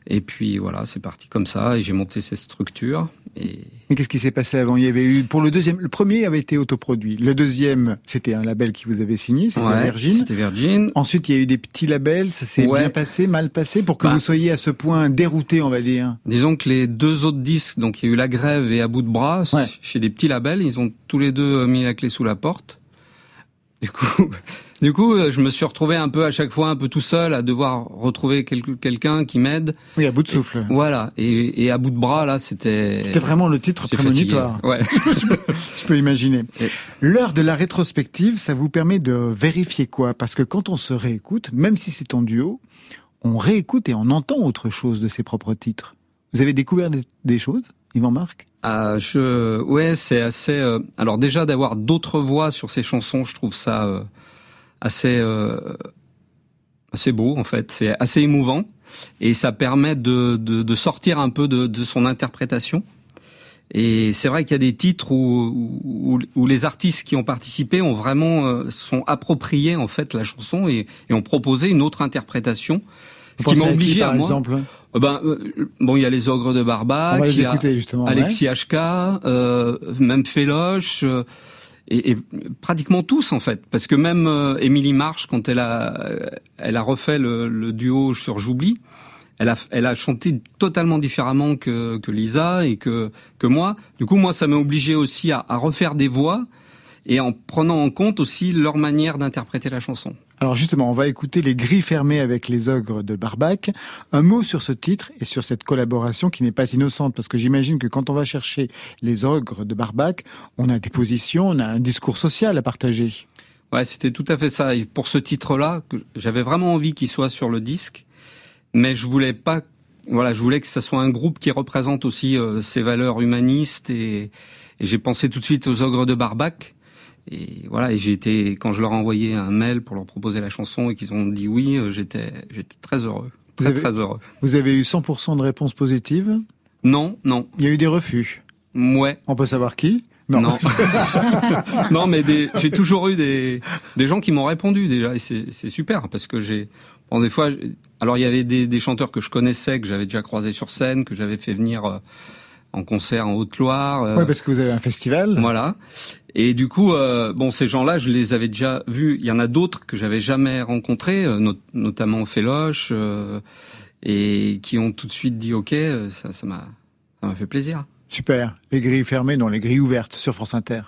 S3: Et puis voilà, c'est parti comme ça et j'ai monté cette structure. Et...
S1: Mais qu'est-ce qui s'est passé avant? Il y avait eu pour le deuxième, le premier avait été autoproduit. Le deuxième, c'était un label qui vous avait signé, c'était
S3: Ouais,
S1: Virgin.
S3: C'était Virgin.
S1: Ensuite, il y a eu des petits labels. Ça s'est
S3: Ouais.
S1: bien passé, mal passé, pour que
S3: Bah.
S1: vous soyez à ce point dérouté, on va dire.
S3: Disons que les deux autres disques, donc il y a eu La Grève et À bout de bras,
S1: Ouais.
S3: chez des petits labels, ils ont tous les deux mis la clé sous la porte. Du coup, <laughs> du coup, euh, je me suis retrouvé un peu à chaque fois un peu tout seul à devoir retrouver quel- quelqu'un qui m'aide.
S1: Oui, à bout de souffle.
S3: Voilà. Et, et à bout de bras là, c'était.
S1: C'était vraiment le titre prémonitoire.
S3: Ouais. <laughs>
S1: Je peux imaginer.
S3: Et-
S1: L'heure de la rétrospective, ça vous permet de vérifier quoi? Parce que quand on se réécoute, même si c'est en duo, on réécoute et on entend autre chose de ses propres titres. Vous avez découvert des, des choses, Yvan Marc?
S3: Ah, je, ouais, c'est assez. euh, Alors déjà d'avoir d'autres voix sur ces chansons, je trouve ça euh, assez euh, assez beau en fait. C'est assez émouvant et ça permet de, de, de sortir un peu de, de son interprétation. Et c'est vrai qu'il y a des titres où, où, où les artistes qui ont participé ont vraiment euh, sont appropriés en fait la chanson et, et ont proposé une autre interprétation. Ce qui m'a
S1: qui,
S3: obligé
S1: par
S3: à moi.
S1: exemple
S3: Euh, Ben, euh, bon, il y a les ogres de Barbac, il y a
S1: justement. ouais.
S3: Alexis HK, euh, même Féloche, euh, et, et pratiquement tous en fait, parce que même euh, Émilie March, quand elle a, elle a refait le, le duo sur J'oublie, elle a, elle a chanté totalement différemment que, que Lisa et que, que moi. Du coup, moi, ça m'a obligé aussi à, à refaire des voix et en prenant en compte aussi leur manière d'interpréter la chanson.
S1: Alors justement, on va écouter les grilles fermées avec les ogres de Barbac. Un mot sur ce titre et sur cette collaboration qui n'est pas innocente, parce que j'imagine que quand on va chercher les ogres de Barbac, on a des positions, on a un discours social à partager.
S3: Ouais, c'était tout à fait ça. Et pour ce titre-là, j'avais vraiment envie qu'il soit sur le disque, mais je voulais pas. Voilà, je voulais que ça soit un groupe qui représente aussi euh, ces valeurs humanistes et, et j'ai pensé tout de suite aux ogres de Barbac. Et voilà, et j'ai été quand je leur ai envoyé un mail pour leur proposer la chanson et qu'ils ont dit oui, euh, j'étais j'étais très heureux,
S1: Vous
S3: très
S1: avez-
S3: très heureux.
S1: Vous avez eu 100% de réponses positives.
S3: Non, non,
S1: Il y a eu des refus?
S3: ouais,
S1: On peut savoir qui?
S3: Non, <laughs> non, mais des- j'ai toujours eu des des gens qui m'ont répondu déjà et c'est c'est super parce que j'ai bon des fois alors il y avait des, des chanteurs que je connaissais que j'avais déjà croisés sur scène que j'avais fait venir euh, en concert en Haute-Loire euh,
S1: Oui, parce que vous avez un festival.
S3: voilà et du coup euh, bon ces gens-là je les avais déjà vus il y en a d'autres que j'avais jamais rencontrés euh, not- notamment Féloche euh, et qui ont tout de suite dit ok ça ça m'a ça m'a fait plaisir
S1: Super. Les grilles fermées, non, les grilles ouvertes sur France Inter.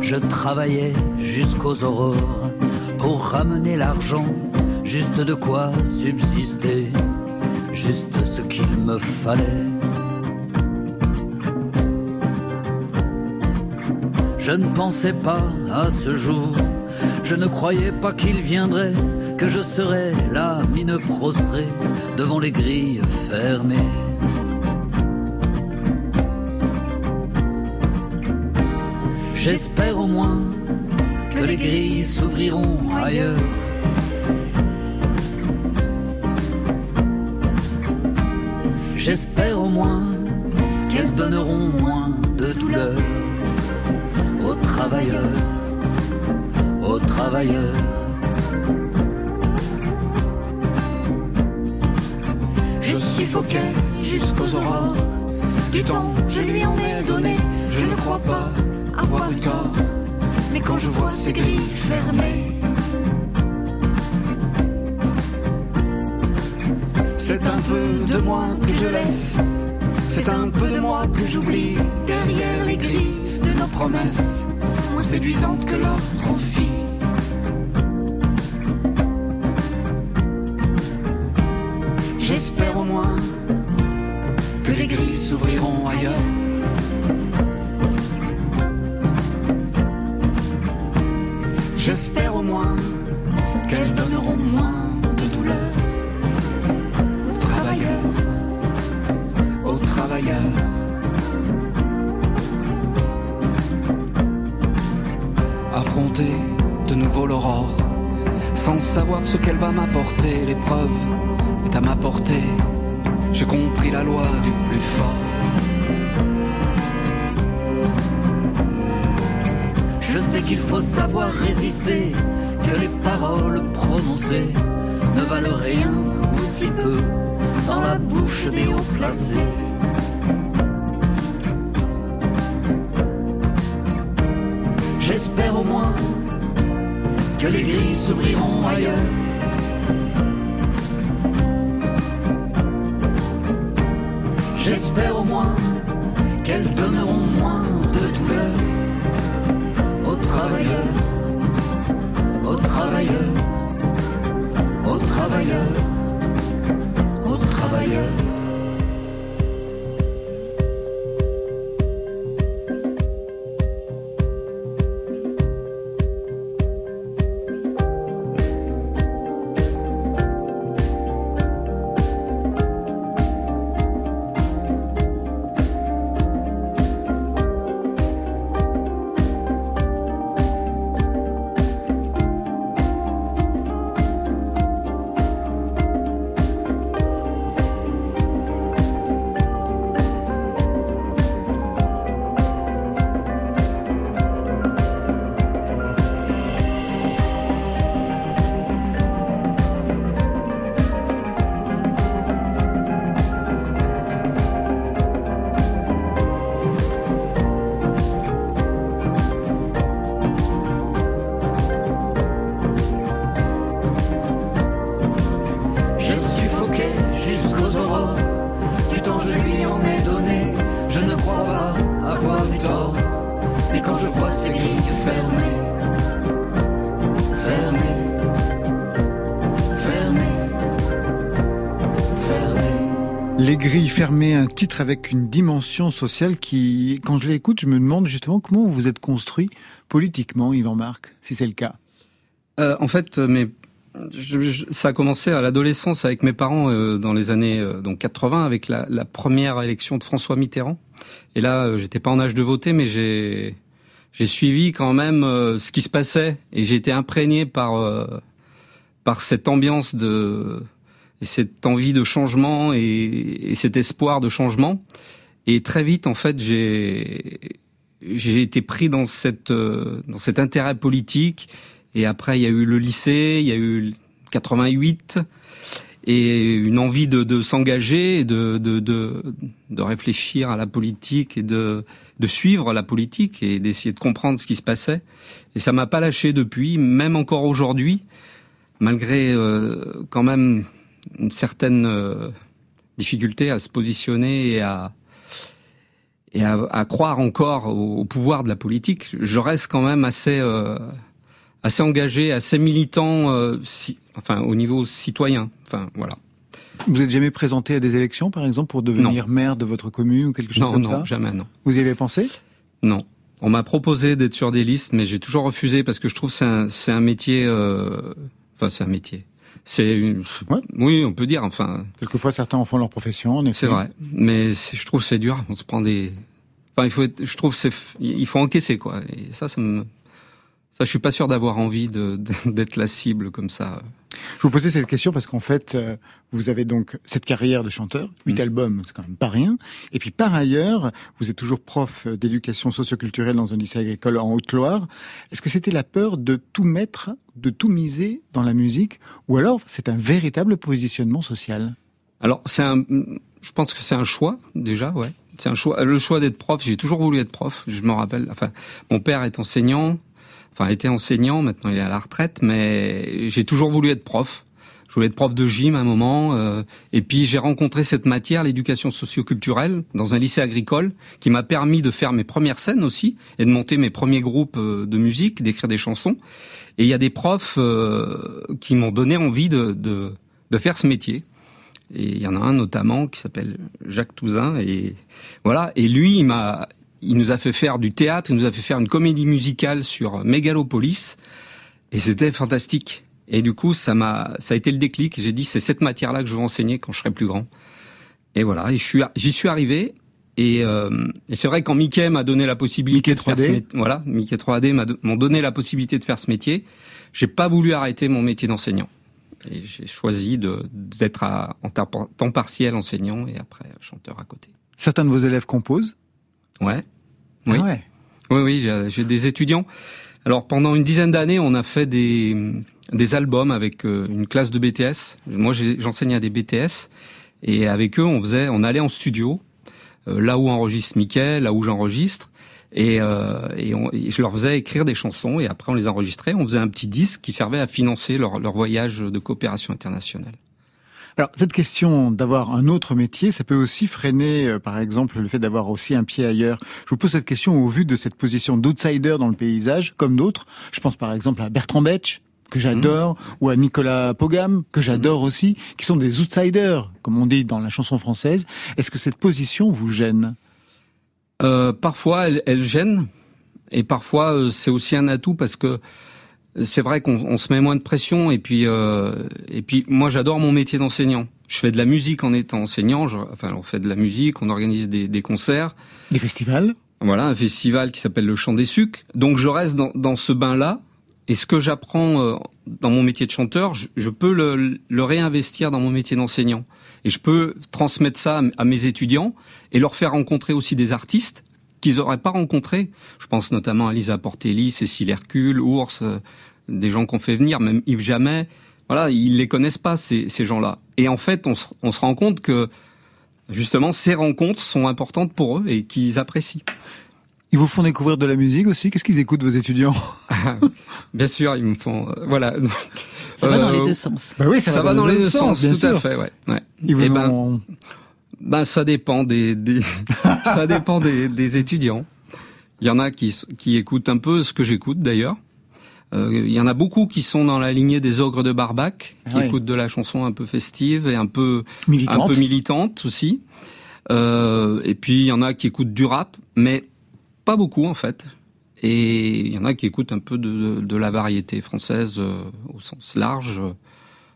S10: Je travaillais jusqu'aux aurores pour ramener l'argent, juste de quoi subsister, juste ce qu'il me fallait. Je ne pensais pas à ce jour, je ne croyais pas qu'il viendrait, que je serais là, mine prostrée, devant les grilles fermées. J'espère au moins que les grilles s'ouvriront ailleurs. J'espère au moins qu'elles donneront moins de douleur aux travailleurs, aux travailleurs.
S5: Je suffoquais jusqu'aux aurores. Du temps, je lui en ai donné. Je ne crois pas avoir eu tort. Mais quand je vois ces grilles fermées, peu de moi que je laisse. C'est un peu de moi que j'oublie derrière les grilles de nos promesses, moins séduisantes que leur profit. J'espère au moins que les grilles s'ouvriront ailleurs. J'espère au moins qu'elles donneront moins de douleur aux travailleurs, aux travailleurs,
S10: aux travailleurs, aux travailleurs. Fermées,
S1: un titre avec une dimension sociale qui, quand je l'écoute, je me demande justement comment vous êtes construit politiquement, Yvan Marc, si c'est le cas.
S3: Euh, en fait, euh, je- ça a commencé à l'adolescence avec mes parents euh, dans les années euh, donc 80 avec la, première élection de François Mitterrand. Et là, j'étais pas en âge de voter, mais j'ai suivi quand même ce qui se passait et j'ai été imprégné par cette ambiance de et cette envie de changement et, et cet espoir de changement. Et très vite, en fait, j'ai j'ai été pris dans cette euh, dans cet intérêt politique. Et après, il y a eu le lycée, il y a eu 88 et une envie de, s'engager, et de, de, de, de réfléchir à la politique et de, de suivre la politique et d'essayer de comprendre ce qui se passait. Et ça m'a pas lâché depuis, même encore aujourd'hui, malgré euh, quand même une certaine euh, difficulté à se positionner et à et à, à croire encore au, au pouvoir de la politique. Je reste quand même assez euh, assez engagé, assez militant, euh, si- enfin au niveau citoyen. Enfin voilà.
S1: Vous êtes jamais présenté à des élections, par exemple, pour devenir maire de votre commune ou quelque chose
S3: Non,
S1: comme
S3: non,
S1: ça?
S3: jamais, non.
S1: Vous y avez pensé?
S3: Non. On m'a proposé d'être sur des listes, mais j'ai toujours refusé parce que je trouve que c'est un, un métier. euh, Enfin, c'est un métier. C'est une. Oui, on peut dire. Enfin,
S1: Quelquefois, certains en font leur profession, en effet.
S3: c'est vrai. Mais je trouve que c'est dur. On se prend des. Enfin, il faut. Être, je trouve c'est. Il faut encaisser quoi. Et ça, ça me. Ça, je suis pas sûr d'avoir envie <laughs> d'être la cible comme ça.
S1: Je vous posais cette question parce qu'en fait, euh, vous avez donc cette carrière de chanteur, huit
S3: Mm.
S1: albums, c'est quand même pas rien. Et puis par ailleurs, vous êtes toujours prof d'éducation socioculturelle dans un lycée agricole en Haute-Loire. Est-ce que c'était la peur de tout mettre, de tout miser dans la musique, ou alors c'est un véritable positionnement social?
S3: Alors, c'est un, je pense que c'est un choix, déjà, ouais. C'est un choix, le choix d'être prof. J'ai toujours voulu être prof. Je me rappelle, enfin, mon père est enseignant, enfin, était enseignant, maintenant il est à la retraite, mais j'ai toujours voulu être prof. Je voulais être prof de gym à un moment, euh, et puis j'ai rencontré cette matière, l'éducation socioculturelle, dans un lycée agricole, qui m'a permis de faire mes premières scènes aussi, et de monter mes premiers groupes euh, de musique, d'écrire des chansons. Et il y a des profs euh, qui m'ont donné envie de, de, de faire ce métier. Et il y en a un notamment qui s'appelle Jacques Touzin. Et voilà. Et lui, il m'a, il nous a fait faire du théâtre, il nous a fait faire une comédie musicale sur Mégalopolis. Et c'était fantastique. Et du coup, ça m'a, ça a été le déclic. J'ai dit, c'est cette matière-là que je veux enseigner quand je serai plus grand. Et voilà. Et je suis, j'y suis arrivé. Et, euh, et c'est vrai quand Mickey m'a donné la possibilité
S1: Mickey
S3: de faire
S1: 3D.
S3: ce métier, voilà, Mickey 3D m'a do- m'ont donné la possibilité de faire ce métier. J'ai pas voulu arrêter mon métier d'enseignant. Et j'ai choisi d'être à, en temps temps partiel enseignant et après chanteur à côté.
S1: Certains de vos élèves composent?
S3: Ouais. Oui.
S1: Ah ouais.
S3: Oui, oui, j'ai, des étudiants. Alors pendant une dizaine d'années, on a fait des, des albums avec euh, une classe de BTS. Moi, j'enseignais à des BTS et avec eux, on faisait, on allait en studio, euh, là où enregistre Mickey, là où j'enregistre, et, euh, et, on, je leur faisais écrire des chansons et après on les enregistrait. On faisait un petit disque qui servait à financer leur, leur voyage de coopération internationale.
S1: Alors cette question d'avoir un autre métier, ça peut aussi freiner, euh, par exemple, le fait d'avoir aussi un pied ailleurs. Je vous pose cette question au vu de cette position d'outsider dans le paysage, comme d'autres. Je pense par exemple à Bertrand Betch, que j'adore, mmh. ou à Nicolas Pogam, que j'adore mmh. aussi, qui sont des outsiders, comme on dit dans la chanson française. Est-ce que cette position vous gêne?
S3: Euh, Parfois, elle, elle, gêne, et parfois euh, c'est aussi un atout parce que c'est vrai qu'on se met moins de pression et puis euh, et puis moi j'adore mon métier d'enseignant. Je fais de la musique en étant enseignant. enfin, on fait de la musique, on organise des, des, concerts,
S1: des festivals?
S3: Voilà, un festival qui s'appelle le Chant des Sucs. Donc je reste dans, dans ce bain-là. Et ce que j'apprends euh, dans mon métier de chanteur, je, je peux le, le, réinvestir dans mon métier d'enseignant. Et je peux transmettre ça à mes étudiants et leur faire rencontrer aussi des artistes qu'ils n'auraient pas rencontré. Je pense notamment à Lisa Portelli, Cécile Hercule, Ours, euh, des gens qu'on fait venir, même Yves Jamais. Voilà, ils les connaissent pas ces, ces gens-là. Et en fait, on se, on se rend compte que justement ces rencontres sont importantes pour eux et qu'ils apprécient.
S1: Ils vous font découvrir de la musique aussi? Qu'est-ce qu'ils écoutent vos étudiants? <laughs>
S3: Bien sûr, ils me font euh, voilà.
S2: Ça va dans les deux sens.
S1: Bah oui, ça, va, dans, les deux sens,
S3: tout
S1: sûr.
S3: à fait. Ouais. ouais.
S1: Ils vous
S3: Et
S1: ont...
S3: ben, ben, ça dépend des, des <laughs> ça dépend des, des, étudiants. Il y en a qui, qui écoutent un peu ce que j'écoute d'ailleurs. Euh, il y en a beaucoup qui sont dans la lignée des ogres de Barbac, qui
S1: oui.
S3: écoutent de la chanson un peu festive et un peu
S1: militante,
S3: un peu militante aussi. Euh, et puis il y en a qui écoutent du rap, mais pas beaucoup en fait. Et il y en a qui écoutent un peu de, de, de la variété française euh, au sens large,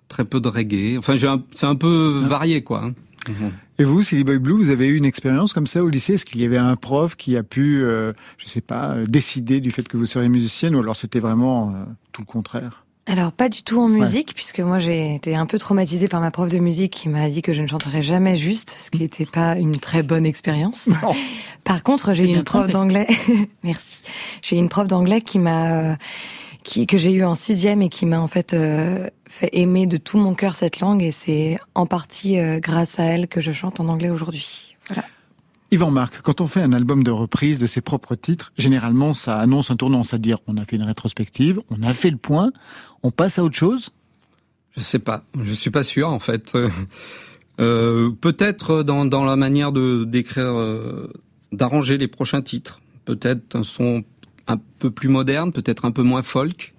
S3: très peu de reggae. Enfin, c'est un peu varié quoi. Hein.
S1: Et vous, Silly Boy Blue, vous avez eu une expérience comme ça au lycée? Est-ce qu'il y avait un prof qui a pu, euh, je sais pas, décider du fait que vous seriez musicienne ou alors c'était vraiment euh, tout le contraire?
S4: Alors pas du tout en musique, ouais. puisque moi j'ai été un peu traumatisée par ma prof de musique qui m'a dit que je ne chanterais jamais juste, ce qui n'était pas une très bonne expérience. <laughs> Par contre, j'ai eu une prof d'anglais. <laughs> Merci. J'ai eu une prof d'anglais qui m'a, qui que j'ai eu en sixième et qui m'a en fait euh, fait aimer de tout mon cœur cette langue, et c'est en partie euh, grâce à elle que je chante en anglais aujourd'hui. Voilà.
S1: Yvan Marc, quand on fait un album de reprise de ses propres titres, généralement ça annonce un tournant, c'est-à-dire on a fait une rétrospective, on a fait le point, on passe à autre chose?
S3: Je sais pas, je suis pas sûr en fait. Euh, Peut-être dans, dans la manière de d'écrire, euh, d'arranger les prochains titres. Peut-être un son un peu plus moderne, peut-être un peu moins folk.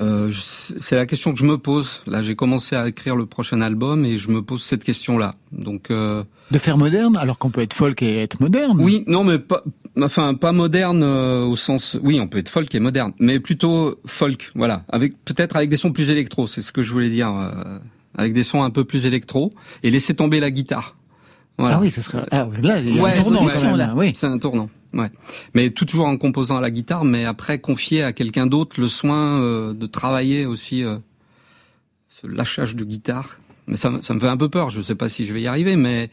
S3: Euh, c'est la question que je me pose. Là, j'ai commencé à écrire le prochain album et je me pose cette question-là. Donc, euh...
S1: de faire moderne, alors qu'on peut être folk et être moderne.
S3: Oui, non, mais pas, enfin, pas moderne euh, au sens. Oui, on peut être folk et moderne, mais plutôt folk. Voilà, avec peut-être avec des sons plus électro. C'est ce que je voulais dire, euh, avec des sons un peu plus électro et laisser tomber la guitare.
S1: Voilà. Ah oui, ça serait. Ah, là, il y a ouais, un tournant. Là. Oui.
S3: C'est un tournant. Ouais. Mais toujours en composant à la guitare, mais après confier à quelqu'un d'autre le soin euh, de travailler aussi euh, ce lâchage de guitare. Mais ça, ça me fait un peu peur. Je sais pas si je vais y arriver, mais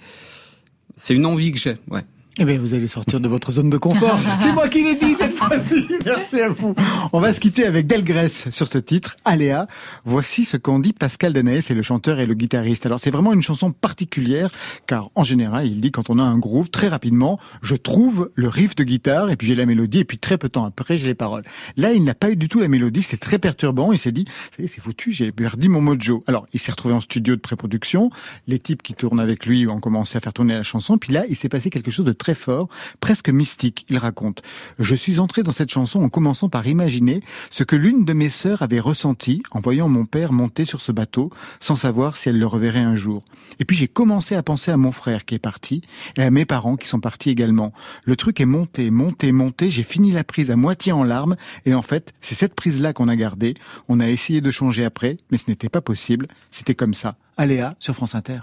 S3: c'est une envie que j'ai. Ouais.
S1: Eh bien, vous allez sortir de votre zone de confort. <laughs> C'est moi qui l'ai dit cette fois-ci. <laughs> Merci à vous. On va se quitter avec Delgrès sur ce titre, Aléa. Voici ce qu'en dit Pascal Danaès, c'est le chanteur et le guitariste. Alors, c'est vraiment une chanson particulière, car en général, il dit quand on a un groove, très rapidement, je trouve le riff de guitare, et puis j'ai la mélodie, et puis très peu de temps après, j'ai les paroles. Là, il n'a pas eu du tout la mélodie, c'est très perturbant. Il s'est dit, c'est foutu, j'ai perdu mon mojo. Alors, il s'est retrouvé en studio de pré-production. Les types qui tournent avec lui ont commencé à faire tourner la chanson. Puis là, il s'est passé quelque chose de très fort, presque mystique, il raconte. Je suis entré dans cette chanson en commençant par imaginer ce que l'une de mes sœurs avait ressenti en voyant mon père monter sur ce bateau sans savoir si elle le reverrait un jour. Et puis j'ai commencé à penser à mon frère qui est parti et à mes parents qui sont partis également. Le truc est monté, monté, monté, j'ai fini la prise à moitié en larmes et en fait, c'est cette prise-là qu'on a gardée. On a essayé de changer après, mais ce n'était pas possible. C'était comme ça. Aléa sur France Inter.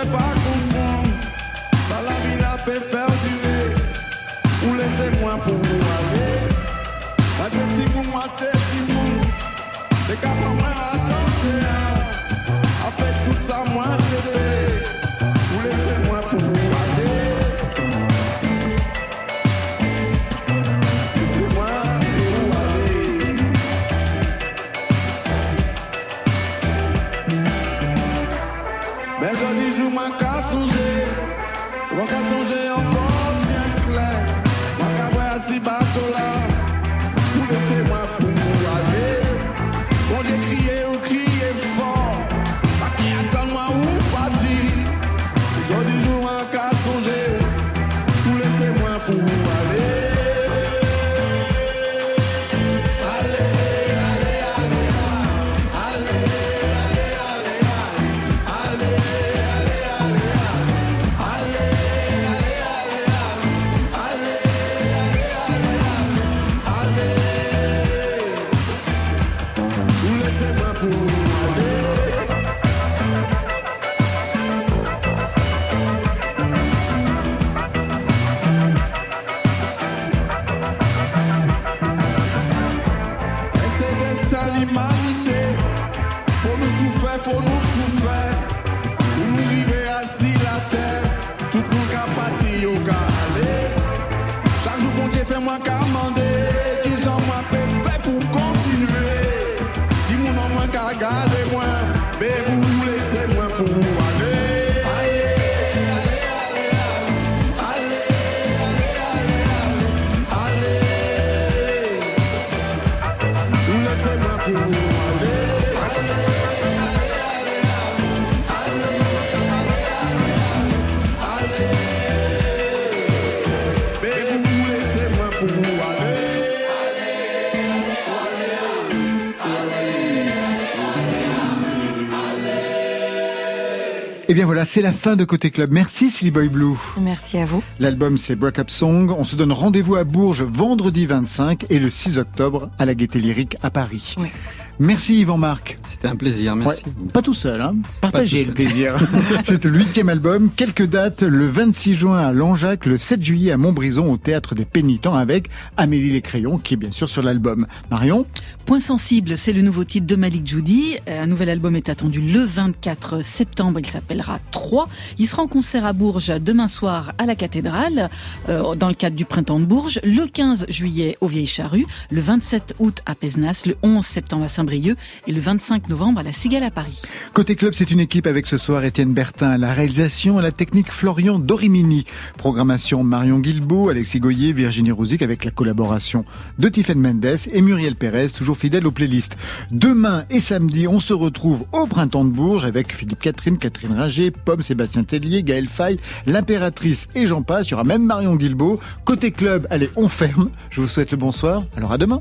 S11: pourrait pas comprendre. Salabi la paix faire durer. Ou laissez-moi
S12: pour vous aller. La tête mou, ma tête mou. Les capes moi à danser. Après tout ça, moi t'aider.
S1: Et eh bien voilà, c'est la fin de Côté Club. Merci Silly Boy Blue.
S4: Merci à vous.
S1: L'album c'est Break Up Song. On se donne rendez-vous à Bourges vendredi 25 et le 6 octobre à la Gaîté Lyrique à Paris.
S4: Oui.
S1: Merci Yvan Marc.
S3: C'était un plaisir, merci.
S1: pas tout seul, hein. partagez le plaisir. <laughs> <laughs> C'est le huitième album. Quelques dates, le 26 juin à Langeac, le 7 juillet à Montbrison au Théâtre des Pénitents avec Amélie Les Crayons qui est bien sûr sur l'album. Marion?
S2: Point sensible, c'est le nouveau titre de Malik Judy. Un nouvel album est attendu le 24 septembre, il s'appellera 3. Il sera en concert à Bourges demain soir à la cathédrale euh, dans le cadre du printemps de Bourges, le 15 juillet au Vieilles Charrues, le 27 août à Pézenas, le 11 septembre à Saint et le 25 novembre à la Cigale à Paris.
S1: Côté club, c'est une équipe avec ce soir Étienne Bertin à la réalisation et la technique Florian Dorimini. Programmation Marion Guilbault, Alexis Goyer, Virginie Rouzic avec la collaboration de Tiffen Mendes et Muriel Pérez, toujours fidèle aux playlists. Demain et samedi, on se retrouve au Printemps de Bourges avec Philippe Catherine, Catherine Ringer, Pomme, Sébastien Tellier, Gaël Faye, l'impératrice et j'en passe. Il y aura même Marion Guilbault. Côté club, allez, on ferme. Je vous souhaite le bonsoir. Alors à demain.